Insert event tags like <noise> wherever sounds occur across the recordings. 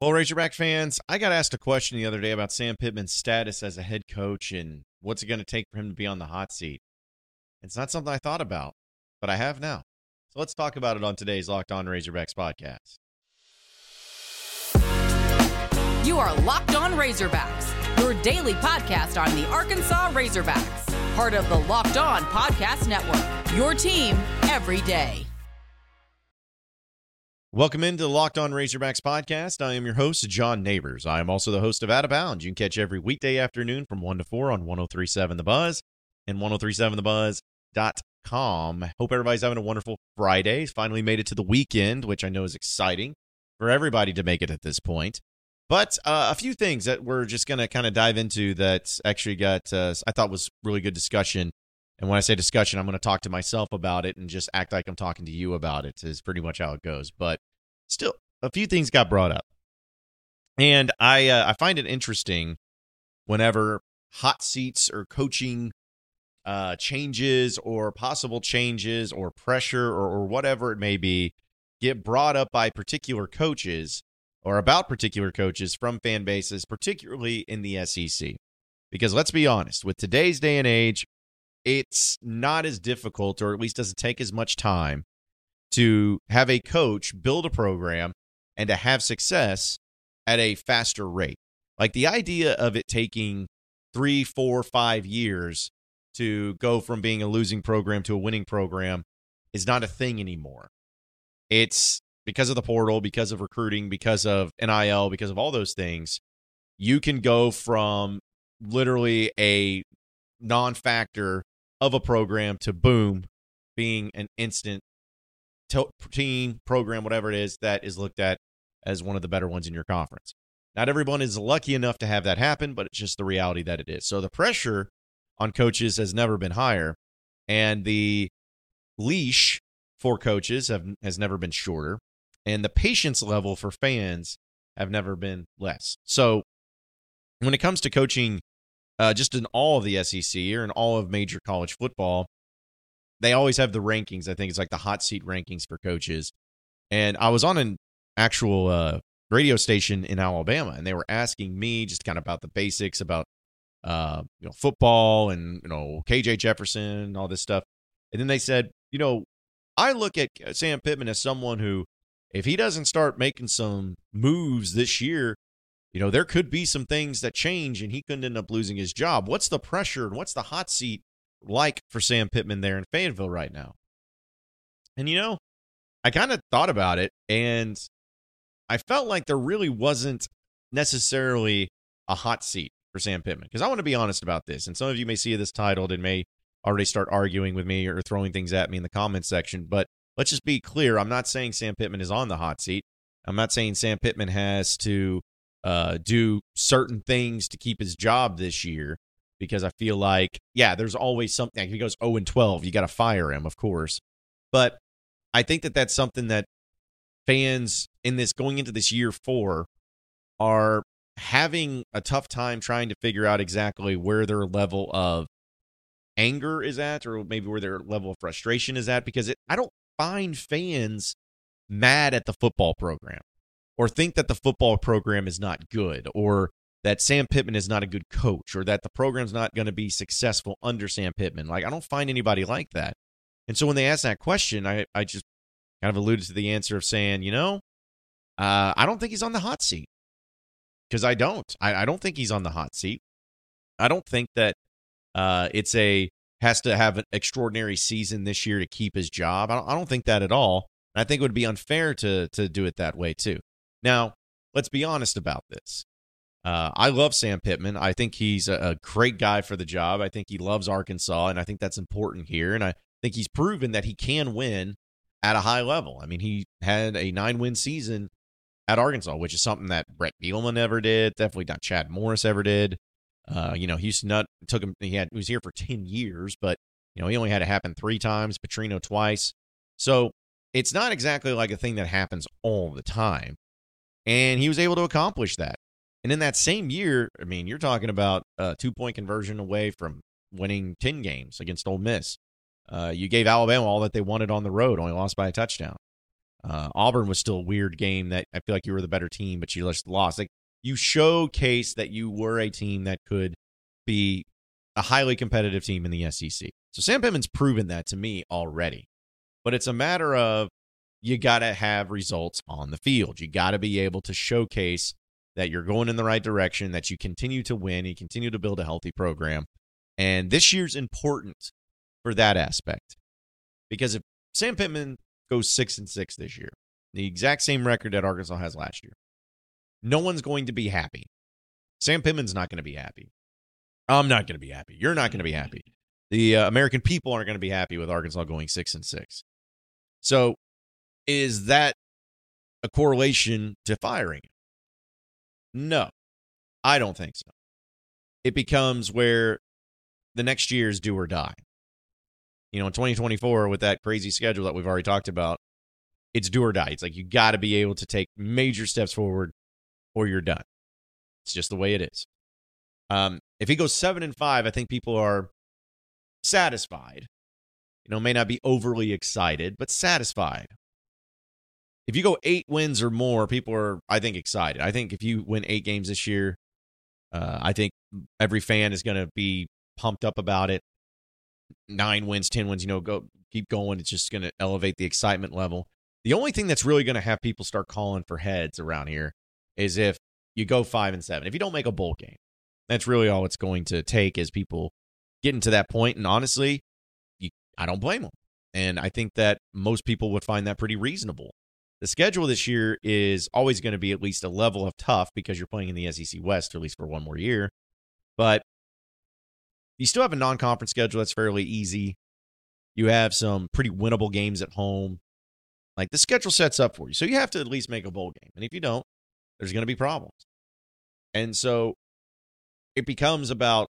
Well, Razorback fans, I got asked a question the other day about Sam Pittman's status as a head coach and what's it going to take for him to be on the hot seat. It's not something I thought about, but I have now. So let's talk about it on today's Locked On Razorbacks podcast. You are Locked On Razorbacks, your daily podcast on the Arkansas Razorbacks, part of the Locked On Podcast Network. Your team every day. Welcome into the Locked On Razorbacks podcast. I am your host, John Nabors. I am also the host of Out of Bounds. You can catch every weekday afternoon from 1 to 4 on 1037 The Buzz and 1037thebuzz.com. Hope everybody's having a wonderful Friday. Finally made it to the weekend, which I know is exciting for everybody to make it at this point. But uh, a few things that we're just going to kind of dive into that actually got, uh, I thought was really good discussion and when I say discussion, I'm going to talk to myself about it and just act like I'm talking to you about it, is pretty much how it goes. But still, a few things got brought up. And I, uh, I find it interesting whenever hot seats or coaching uh, changes or possible changes or pressure or, or whatever it may be get brought up by particular coaches or about particular coaches from fan bases, particularly in the SEC. Because let's be honest, with today's day and age, it's not as difficult, or at least doesn't take as much time to have a coach build a program and to have success at a faster rate. Like the idea of it taking three, four, five years to go from being a losing program to a winning program is not a thing anymore. It's because of the portal, because of recruiting, because of NIL, because of all those things. You can go from literally a non factor of a program to boom being an instant team program whatever it is that is looked at as one of the better ones in your conference. Not everyone is lucky enough to have that happen but it's just the reality that it is. So the pressure on coaches has never been higher and the leash for coaches have has never been shorter and the patience level for fans have never been less. So when it comes to coaching uh, just in all of the SEC or in all of major college football, they always have the rankings. I think it's like the hot seat rankings for coaches. And I was on an actual uh, radio station in Alabama, and they were asking me just kind of about the basics about uh, you know football and you know KJ Jefferson and all this stuff. And then they said, you know, I look at Sam Pittman as someone who, if he doesn't start making some moves this year, you know, there could be some things that change and he couldn't end up losing his job. What's the pressure and what's the hot seat like for Sam Pittman there in Fayetteville right now? And, you know, I kind of thought about it and I felt like there really wasn't necessarily a hot seat for Sam Pittman because I want to be honest about this. And some of you may see this titled and may already start arguing with me or throwing things at me in the comments section. But let's just be clear I'm not saying Sam Pittman is on the hot seat. I'm not saying Sam Pittman has to uh, do certain things to keep his job this year because I feel like, yeah, there's always something. If he goes 0 and 12, you got to fire him, of course. But I think that that's something that fans in this going into this year four are having a tough time trying to figure out exactly where their level of anger is at or maybe where their level of frustration is at because it, I don't find fans mad at the football program or think that the football program is not good or that Sam Pittman is not a good coach or that the program's not going to be successful under Sam Pittman. Like, I don't find anybody like that. And so when they ask that question, I, I just kind of alluded to the answer of saying, you know, uh, I don't think he's on the hot seat because I don't. I, I, don't think he's on the hot seat. I don't think that uh, it's a has to have an extraordinary season this year to keep his job. I don't, I don't think that at all. I think it would be unfair to to do it that way too. Now, let's be honest about this. Uh, I love Sam Pittman. I think he's a, a, great guy for the job. I think he loves Arkansas, and I think that's important here. And I think he's proven that he can win at a high level. I mean, he had a nine win season at Arkansas, which is something that Bret Bielema never did. Definitely not Chad Morris ever did. Uh, you know, Houston Nutt took him. He had he was here for ten years, but you know he only had it happen three times. Petrino twice. So it's not exactly like a thing that happens all the time. And he was able to accomplish that. And in that same year, I mean, you're talking about a two point conversion away from winning 10 games against Ole Miss. Uh, you gave Alabama all that they wanted on the road, only lost by a touchdown. Uh, Auburn was still a weird game that I feel like you were the better team, but you just lost. Like you showcased that you were a team that could be a highly competitive team in the SEC. So Sam Pittman's proven that to me already. But it's a matter of you got to have results on the field. You got to be able to showcase that you're going in the right direction, that you continue to win, you continue to build a healthy program. And this year's important for that aspect. Because if Sam Pittman goes 6 and 6 this year, the exact same record that Arkansas has last year, no one's going to be happy. Sam Pittman's not going to be happy. I'm not going to be happy. You're not going to be happy. The uh, American people aren't going to be happy with Arkansas going 6 and 6. So, is that a correlation to firing him? No, I don't think so. It becomes where the next year is do or die. You know, in 2024, with that crazy schedule that we've already talked about, it's do or die. It's like you got to be able to take major steps forward or you're done. It's just the way it is. Um, if he goes seven and five, I think people are satisfied. You know, may not be overly excited, but satisfied. If you go eight wins or more, people are, I think, excited. I think if you win eight games this year, uh, I think every fan is going to be pumped up about it. Nine wins, ten wins, you know, go keep going. It's just going to elevate the excitement level. The only thing that's really going to have people start calling for heads around here is if you go five and seven. If you don't make a bowl game, that's really all it's going to take is people getting to that point. And honestly, you, I don't blame them. And I think that most people would find that pretty reasonable. The schedule this year is always going to be at least a level of tough because you're playing in the SEC West, at least for one more year. But you still have a non conference schedule that's fairly easy. You have some pretty winnable games at home. Like the schedule sets up for you. So you have to at least make a bowl game. And if you don't, there's going to be problems. And so it becomes about,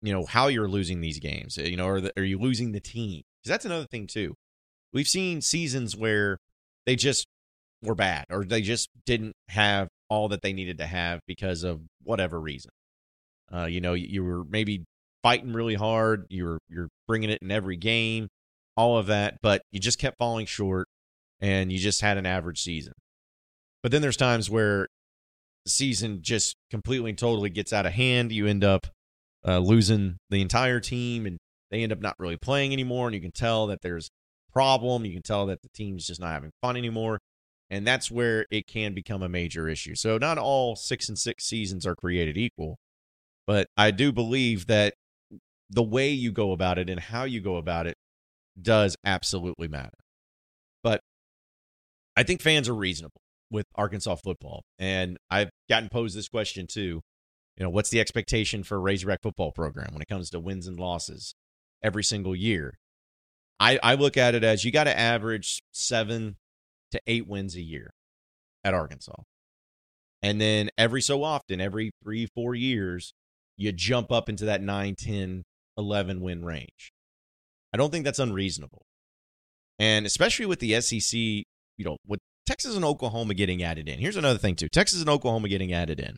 you know, how you're losing these games. You know, are, the, are you losing the team? Because that's another thing, too. We've seen seasons where they just were bad or they just didn't have all that they needed to have because of whatever reason. Uh, you know, you were maybe fighting really hard. You're you're bringing it in every game, all of that, but you just kept falling short, and you just had an average season. But then there's times where the season just completely and totally gets out of hand. You end up uh, losing the entire team, and they end up not really playing anymore. And you can tell that there's problem. You can tell that the team's just not having fun anymore. And that's where it can become a major issue. So not all six and six seasons are created equal, but I do believe that the way you go about it and how you go about it does absolutely matter. But I think fans are reasonable with Arkansas football. And I've gotten posed this question too. You know, what's the expectation for a Razorback football program when it comes to wins and losses every single year? I, I look at it as you got to average seven to eight wins a year at Arkansas. And then every so often, every three, four years, you jump up into that 9, 10, 11 win range. I don't think that's unreasonable. And especially with the SEC, you know, with Texas and Oklahoma getting added in. Here's another thing, too Texas and Oklahoma getting added in.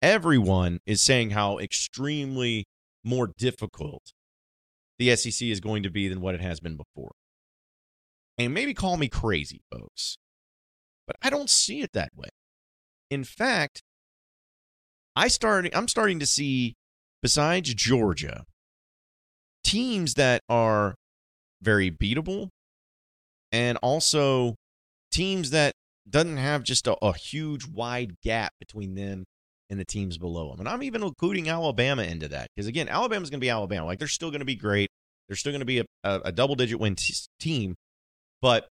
Everyone is saying how extremely more difficult the SEC is going to be than what it has been before. And maybe call me crazy, folks, but I don't see it that way. In fact, I starting I'm starting to see besides Georgia teams that are very beatable and also teams that doesn't have just a, a, huge wide gap between them and the teams below them. And I'm even including Alabama into that because again, Alabama's going to be Alabama. Like they're still going to be great. They're still going to be a, a, a double digit win t- team, but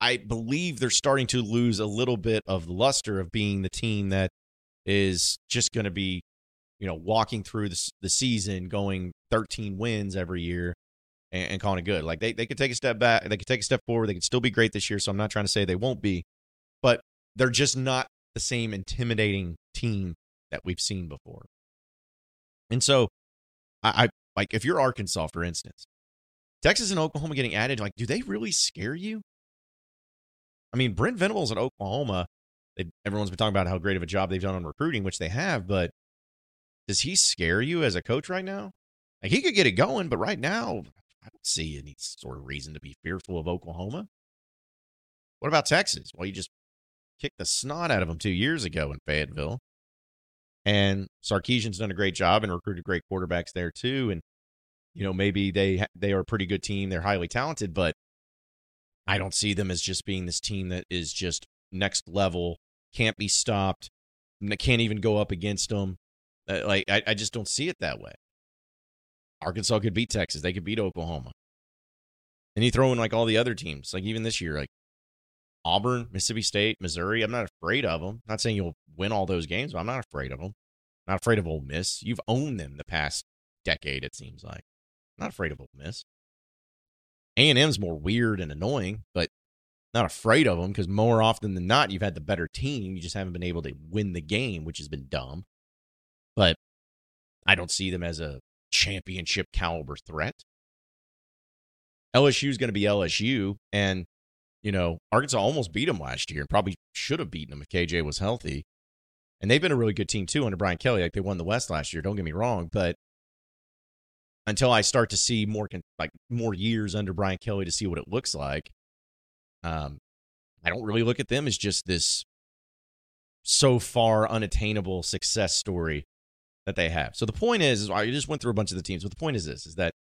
I believe they're starting to lose a little bit of luster of being the team that is just going to be, you know, walking through the, the season going 13 wins every year and, and calling it good. Like they, they could take a step back, they could take a step forward, they could still be great this year. So I'm not trying to say they won't be, but they're just not the same intimidating team that we've seen before. And so I, I like if you're Arkansas, for instance, Texas and Oklahoma getting added, like, do they really scare you? I mean, Brent Venables at Oklahoma, everyone's been talking about how great of a job they've done on recruiting, which they have, but does he scare you as a coach right now? Like he could get it going, but right now, I don't see any sort of reason to be fearful of Oklahoma. What about Texas? Well, you just kicked the snot out of them two years ago in Fayetteville. And Sarkisian's done a great job and recruited great quarterbacks there too. And you know maybe they they are a pretty good team. They're highly talented, but I don't see them as just being this team that is just next level, can't be stopped, can't even go up against them. Uh, like I, I just don't see it that way. Arkansas could beat Texas. They could beat Oklahoma. And you throw in like all the other teams, like even this year, like Auburn, Mississippi State, Missouri. I'm not afraid of them. not saying you'll win all those games, but I'm not afraid of them. not afraid of Ole Miss. You've owned them the past decade, it seems like. Not afraid of Ole Miss. A&M's more weird and annoying, but not afraid of them because more often than not, you've had the better team. You just haven't been able to win the game, which has been dumb. But I don't see them as a championship caliber threat. LSU is going to be LSU, and you know Arkansas almost beat them last year, and probably should have beaten them if KJ was healthy. And they've been a really good team too under Brian Kelly. Like they won the West last year. Don't get me wrong, but until I start to see more like more years under Brian Kelly to see what it looks like, um, I don't really look at them as just this so far unattainable success story that they have. So the point is, is I just went through a bunch of the teams, but the point is this: is that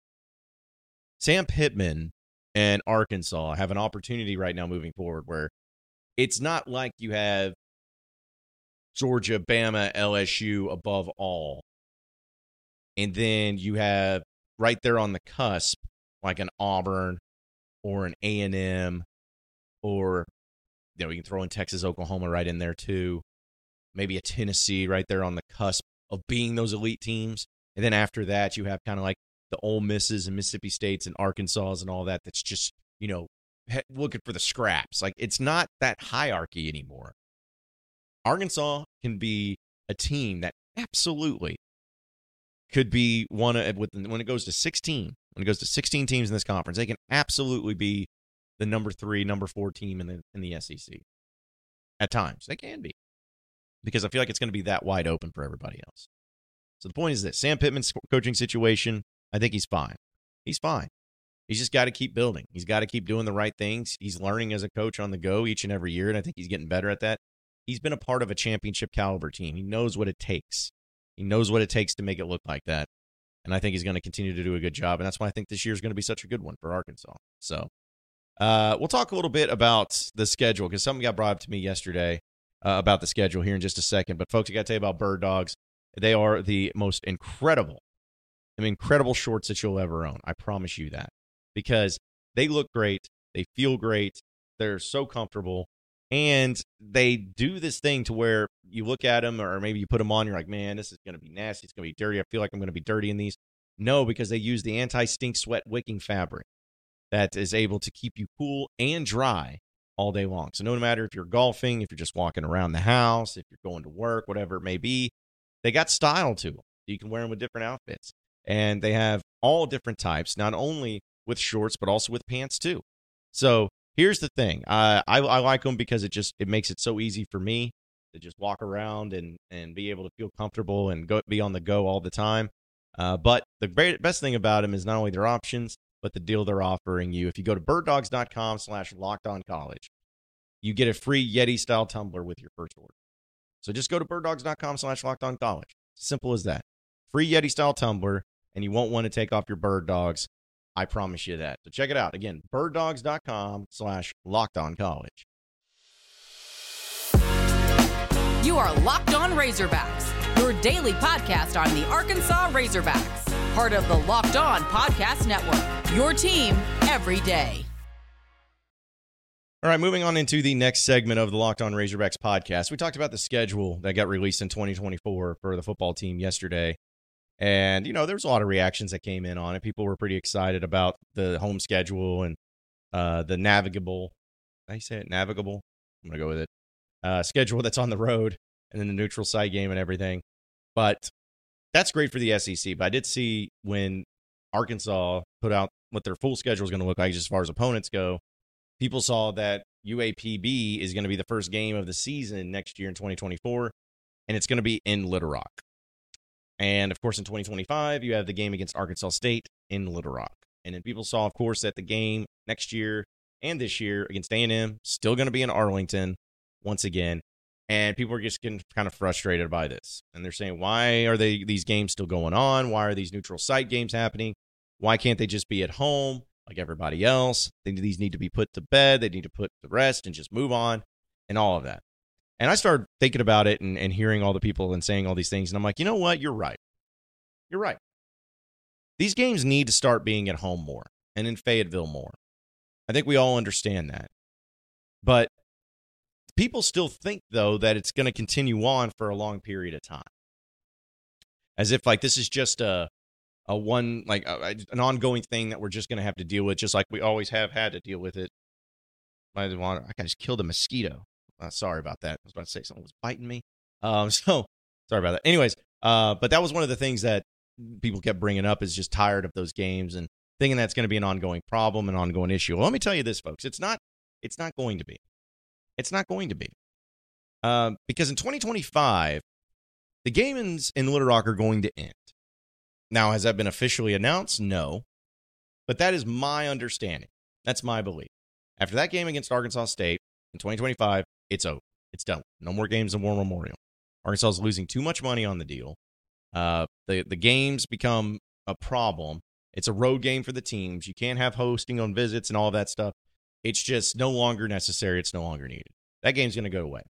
Sam Pittman and Arkansas have an opportunity right now moving forward where it's not like you have Georgia, Bama, LSU above all. And then you have right there on the cusp, like an Auburn or an A and M, or you know can throw in Texas, Oklahoma right in there too. Maybe a Tennessee right there on the cusp of being those elite teams. And then after that, you have kind of like the Ole Misses and Mississippi States and Arkansas and all that. That's just you know looking for the scraps. Like it's not that hierarchy anymore. Arkansas can be a team that absolutely could be one of with when it goes to 16 when it goes to 16 teams in this conference they can absolutely be the number three number four team in the in the sec at times they can be. Because i feel like it's going to be that wide open for everybody else. So the point is that sam pittman's coaching situation i think he's fine. He's fine. He's just got to keep building. He's got to keep doing the right things. He's learning as a coach on the go each and every year and i think he's getting better at that. He's been a part of a championship caliber team. He knows what it takes he knows what it takes to make it look like that. And I think he's going to continue to do a good job. And that's why I think this year is going to be such a good one for Arkansas. So uh, we'll talk a little bit about the schedule because something got brought up to me yesterday uh, about the schedule here in just a second. But folks, I got to tell you about Birddogs. They are the most incredible, incredible shorts that you'll ever own. I promise you that because they look great. They feel great. They're so comfortable and they do this thing to where you look at them or maybe you put them on you're like man this is going to be nasty. It's going to be dirty. I feel like i'm going to be dirty in these. No because they use the anti-stink sweat wicking fabric that is able to keep you cool and dry all day long. So no matter if you're golfing if you're just walking around the house if you're going to work whatever it may be they got style to them you can wear them with different outfits. And they have all different types not only with shorts but also with pants too. So here's the thing I, I i like them because it just it makes it so easy for me to just walk around and and be able to feel comfortable and go be on the go all the time uh, but the best thing about them is not only their options but the deal they're offering you. If you go to birddogs.com slash locked on college you get a free yeti style tumbler with your first order. So just go to birddogs.com slash locked on college. Simple as that. Free yeti style tumbler and you won't want to take off your birddogs I promise you that. So check it out. Again, birddogs.com slash locked on college. You are Locked On Razorbacks, your daily podcast on the Arkansas Razorbacks, part of the Locked On Podcast Network. Your team every day. All right, moving on into the next segment of the Locked On Razorbacks podcast. We talked about the schedule that got released in 2024 for the football team yesterday. And, you know, there was a lot of reactions that came in on it. People were pretty excited about the home schedule and uh, the navigable, I say it navigable? I'm going to go with it. Uh, schedule that's on the road and then the neutral site game and everything. But that's great for the SEC. But I did see when Arkansas put out what their full schedule is going to look like as far as opponents go, people saw that UAPB is going to be the first game of the season next year in 2024, and it's going to be in Little Rock. And of course, in 2025, you have the game against Arkansas State in Little Rock. And then people saw, of course, that the game next year and this year against A&M, still going to be in Arlington once again. And people are just getting kind of frustrated by this. And they're saying, why are they these games still going on? Why are these neutral site games happening? Why can't they just be at home like everybody else? They, these need to be put to bed. They need to put to rest and just move on and all of that. And I started thinking about it and, and hearing all the people and saying all these things. And I'm like, you know what? You're right. You're right. These games need to start being at home more and in Fayetteville more. I think we all understand that. But people still think, though, that it's going to continue on for a long period of time. As if, like, this is just a, a one, like, a, an ongoing thing that we're just going to have to deal with, just like we always have had to deal with it. I, I just killed a mosquito. Uh, sorry about that. I was about to say someone was biting me. Um, <laughs> so sorry about that. Anyways, uh, but that was one of the things that people kept bringing up is just tired of those games and thinking that's going to be an ongoing problem, an ongoing issue. Well, let me tell you this, folks. It's not. It's not going to be. It's not going to be. Um, because in 2025, the games in Little Rock are going to end. Now, has that been officially announced? No. But that is my understanding. That's my belief. After that game against Arkansas State in 2025, it's over. It's done. No more games in War Memorial. Arkansas is losing too much money on the deal. Uh, the the games become a problem. It's a road game for the teams. You can't have hosting on visits and all that stuff. It's just no longer necessary. It's no longer needed. That game's going to go away.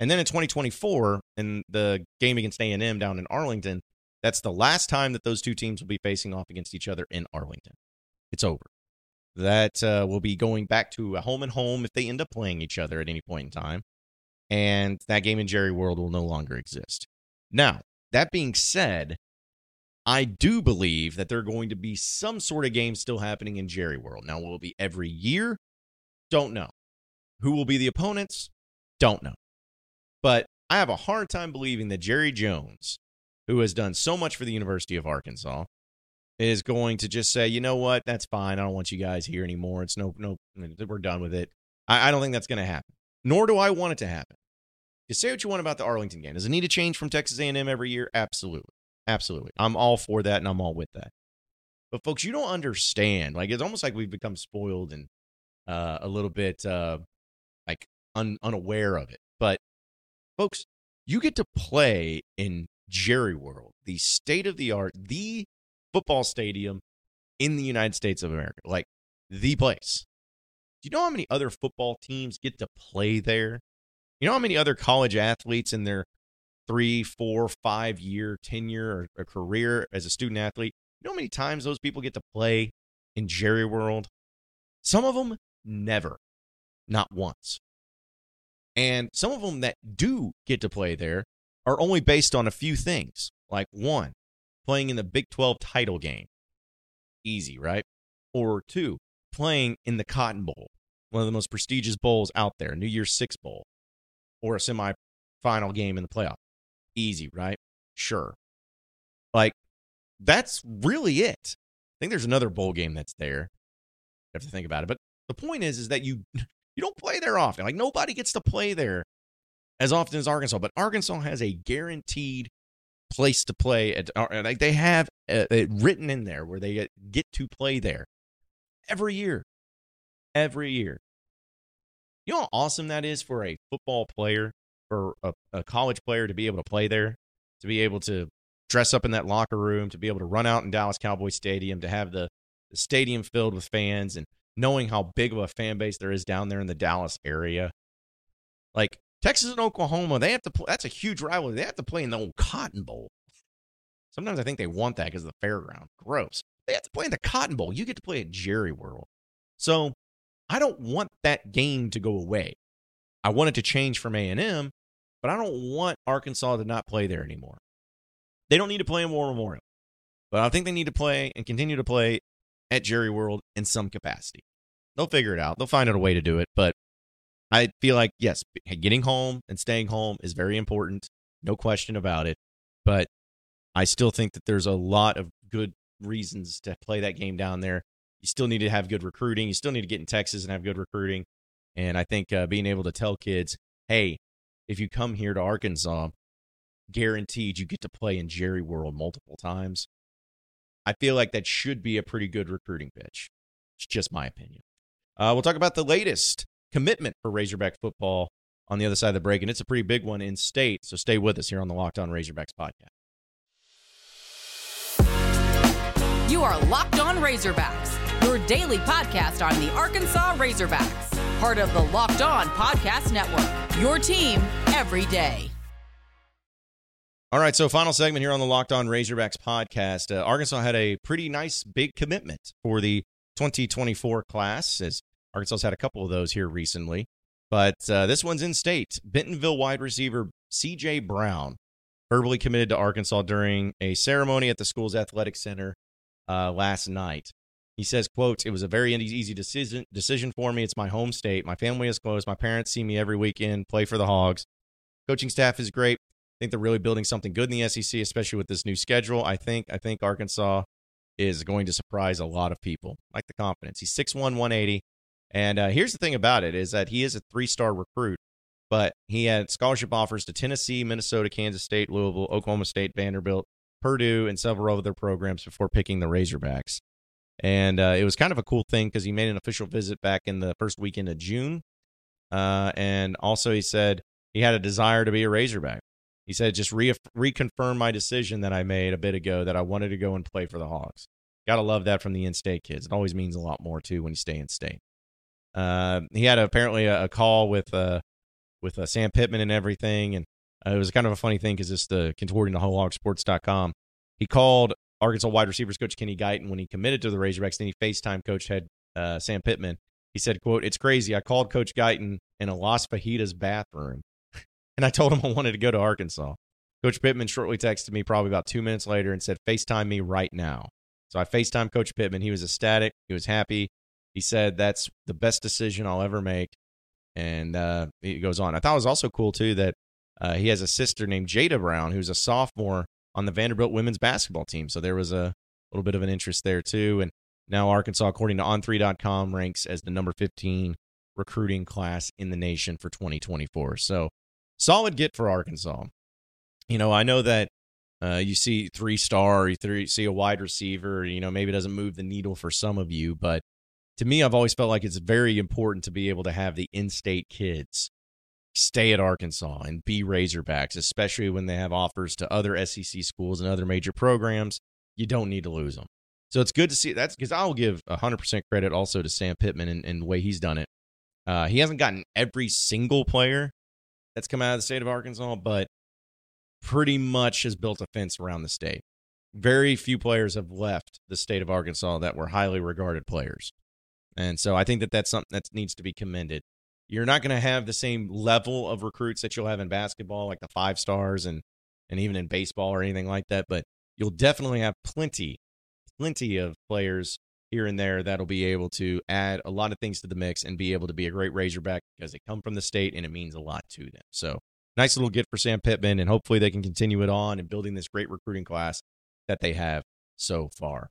And then in 2024, in the game against A&M down in Arlington, that's the last time that those two teams will be facing off against each other in Arlington. It's over. That uh, will be going back to a home and home if they end up playing each other at any point in time. And that game in Jerry World will no longer exist. Now, that being said, I do believe that there are going to be some sort of game still happening in Jerry World. Now, will it be every year? Don't know. Who will be the opponents? Don't know. But I have a hard time believing that Jerry Jones, who has done so much for the University of Arkansas, is going to just say, you know what, that's fine. I don't want you guys here anymore. It's no, no, we're done with it. I, I don't think that's going to happen. Nor do I want it to happen. You say what you want about the Arlington game. Does it need to change from Texas A&M every year? Absolutely, absolutely. I'm all for that, and I'm all with that. But folks, you don't understand. Like it's almost like we've become spoiled and uh, a little bit uh, like un- unaware of it. But folks, you get to play in Jerry World, the state of the art, the football stadium in the United States of America, like the place. Do you know how many other football teams get to play there? You know how many other college athletes in their three, four, five year tenure or, career as a student athlete, you know how many times those people get to play in Jerry World? Some of them never, not once. And some of them that do get to play there are only based on a few things. Like one, playing in the Big 12 title game. Easy, right? Or two, playing in the Cotton Bowl, one of the most prestigious bowls out there, New Year's Six Bowl, or a semi-final game in the playoff. Easy, right? Sure. Like that's really it. I think there's another bowl game that's there. You have to think about it, but the point is, is that you <laughs> you don't play there often. Like nobody gets to play there as often as Arkansas, but Arkansas has a guaranteed place to play. At, uh, like they have uh, it written in there where they get to play there every year, every year. You know how awesome that is for a football player, for a, a college player to be able to play there, to be able to dress up in that locker room, to be able to run out in Dallas Cowboy Stadium, to have the, the stadium filled with fans, and knowing how big of a fan base there is down there in the Dallas area. Like Texas and Oklahoma, they have to play. That's a huge rivalry. They have to play in the old Cotton Bowl. Sometimes I think they want that because of the fairground. Gross. They have to play in the Cotton Bowl. You get to play at Jerry World. So I don't want that game to go away. I want it to change from A&M, but I don't want Arkansas to not play there anymore. They don't need to play in War Memorial, but I think they need to play and continue to play at Jerry World in some capacity. They'll figure it out. They'll find out a way to do it, but I feel like yes, getting home and staying home is very important, no question about it. But I still think that there's a lot of good reasons to play that game down there you still need to have good recruiting. You still need to get in Texas and have good recruiting. And I think uh, being able to tell kids, hey, if you come here to Arkansas, guaranteed you get to play in Jerry World multiple times. I feel like that should be a pretty good recruiting pitch. It's just my opinion. Uh, we'll talk about the latest commitment for Razorback football on the other side of the break, and it's a pretty big one in state. So stay with us here on the Locked On Razorbacks podcast. You are Locked On Razorbacks, your daily podcast on the Arkansas Razorbacks, part of the Locked On Podcast Network. Your team every day. All right, so final segment here on the Locked On Razorbacks podcast. Uh, Arkansas had a pretty nice big commitment for the 2024 class, as Arkansas's had a couple of those here recently. But uh, this one's in state. Bentonville wide receiver C.J. Brown verbally committed to Arkansas during a ceremony at the school's athletic center uh, last night. He says, quote, it was a very easy decision, decision for me. It's my home state. My family is close. My parents see me every weekend, play for the Hogs. Coaching staff is great I think they're really building something good in the SEC, especially with this new schedule. I think I think Arkansas is going to surprise a lot of people. Like the confidence. He's 6'1", 180. And uh, here's the thing about it is that he is a three-star recruit, but he had scholarship offers to Tennessee, Minnesota, Kansas State, Louisville, Oklahoma State, Vanderbilt, Purdue, and several other programs before picking the Razorbacks. And uh, it was kind of a cool thing because he made an official visit back in the first weekend of June. Uh, and also, he said he had a desire to be a Razorback. He said, just re- reconfirm my decision that I made a bit ago that I wanted to go and play for the Hogs. Got to love that from the in state kids. It always means a lot more, too, when you stay in state. Uh, he had a, apparently a, a, call with uh, with uh, Sam Pittman and everything. And uh, it was kind of a funny thing because it's the contorting to hogsports.com. He called Arkansas wide receivers coach Kenny Guiton when he committed to the Razorbacks. Then he FaceTime coach head uh, Sam Pittman. He said, quote, it's crazy. I called Coach Guiton in a Las Fajitas bathroom <laughs> and I told him I wanted to go to Arkansas. Coach Pittman shortly texted me probably about two minutes later and said, FaceTime me right now. So I FaceTime Coach Pittman. He was ecstatic. He was happy. He said, That's the best decision I'll ever make. And uh, he goes on. I thought it was also cool, too, that uh, he has a sister named Jada Brown, who's a sophomore on the Vanderbilt women's basketball team. So there was a little bit of an interest there, too. And now Arkansas, according to on3.com, ranks as the number 15 recruiting class in the nation for 2024. So solid get for Arkansas. You know, I know that uh, you see three star, you see a wide receiver, you know, maybe doesn't move the needle for some of you, but to me, I've always felt like it's very important to be able to have the in state kids stay at Arkansas and be Razorbacks, especially when they have offers to other SEC schools and other major programs. You don't need to lose them. So it's good to see that's because I'll give 100% credit also to Sam Pittman and, and the way he's done it. Uh, he hasn't gotten every single player that's come out of the state of Arkansas, but pretty much has built a fence around the state. Very few players have left the state of Arkansas that were highly regarded players. And so I think that that's something that needs to be commended. You're not going to have the same level of recruits that you'll have in basketball, like the five stars and, and even in baseball or anything like that, but you'll definitely have plenty, plenty of players here and there that'll be able to add a lot of things to the mix and be able to be a great Razorback because they come from the state and it means a lot to them. So nice little get for Sam Pittman, and hopefully they can continue it on and building this great recruiting class that they have so far.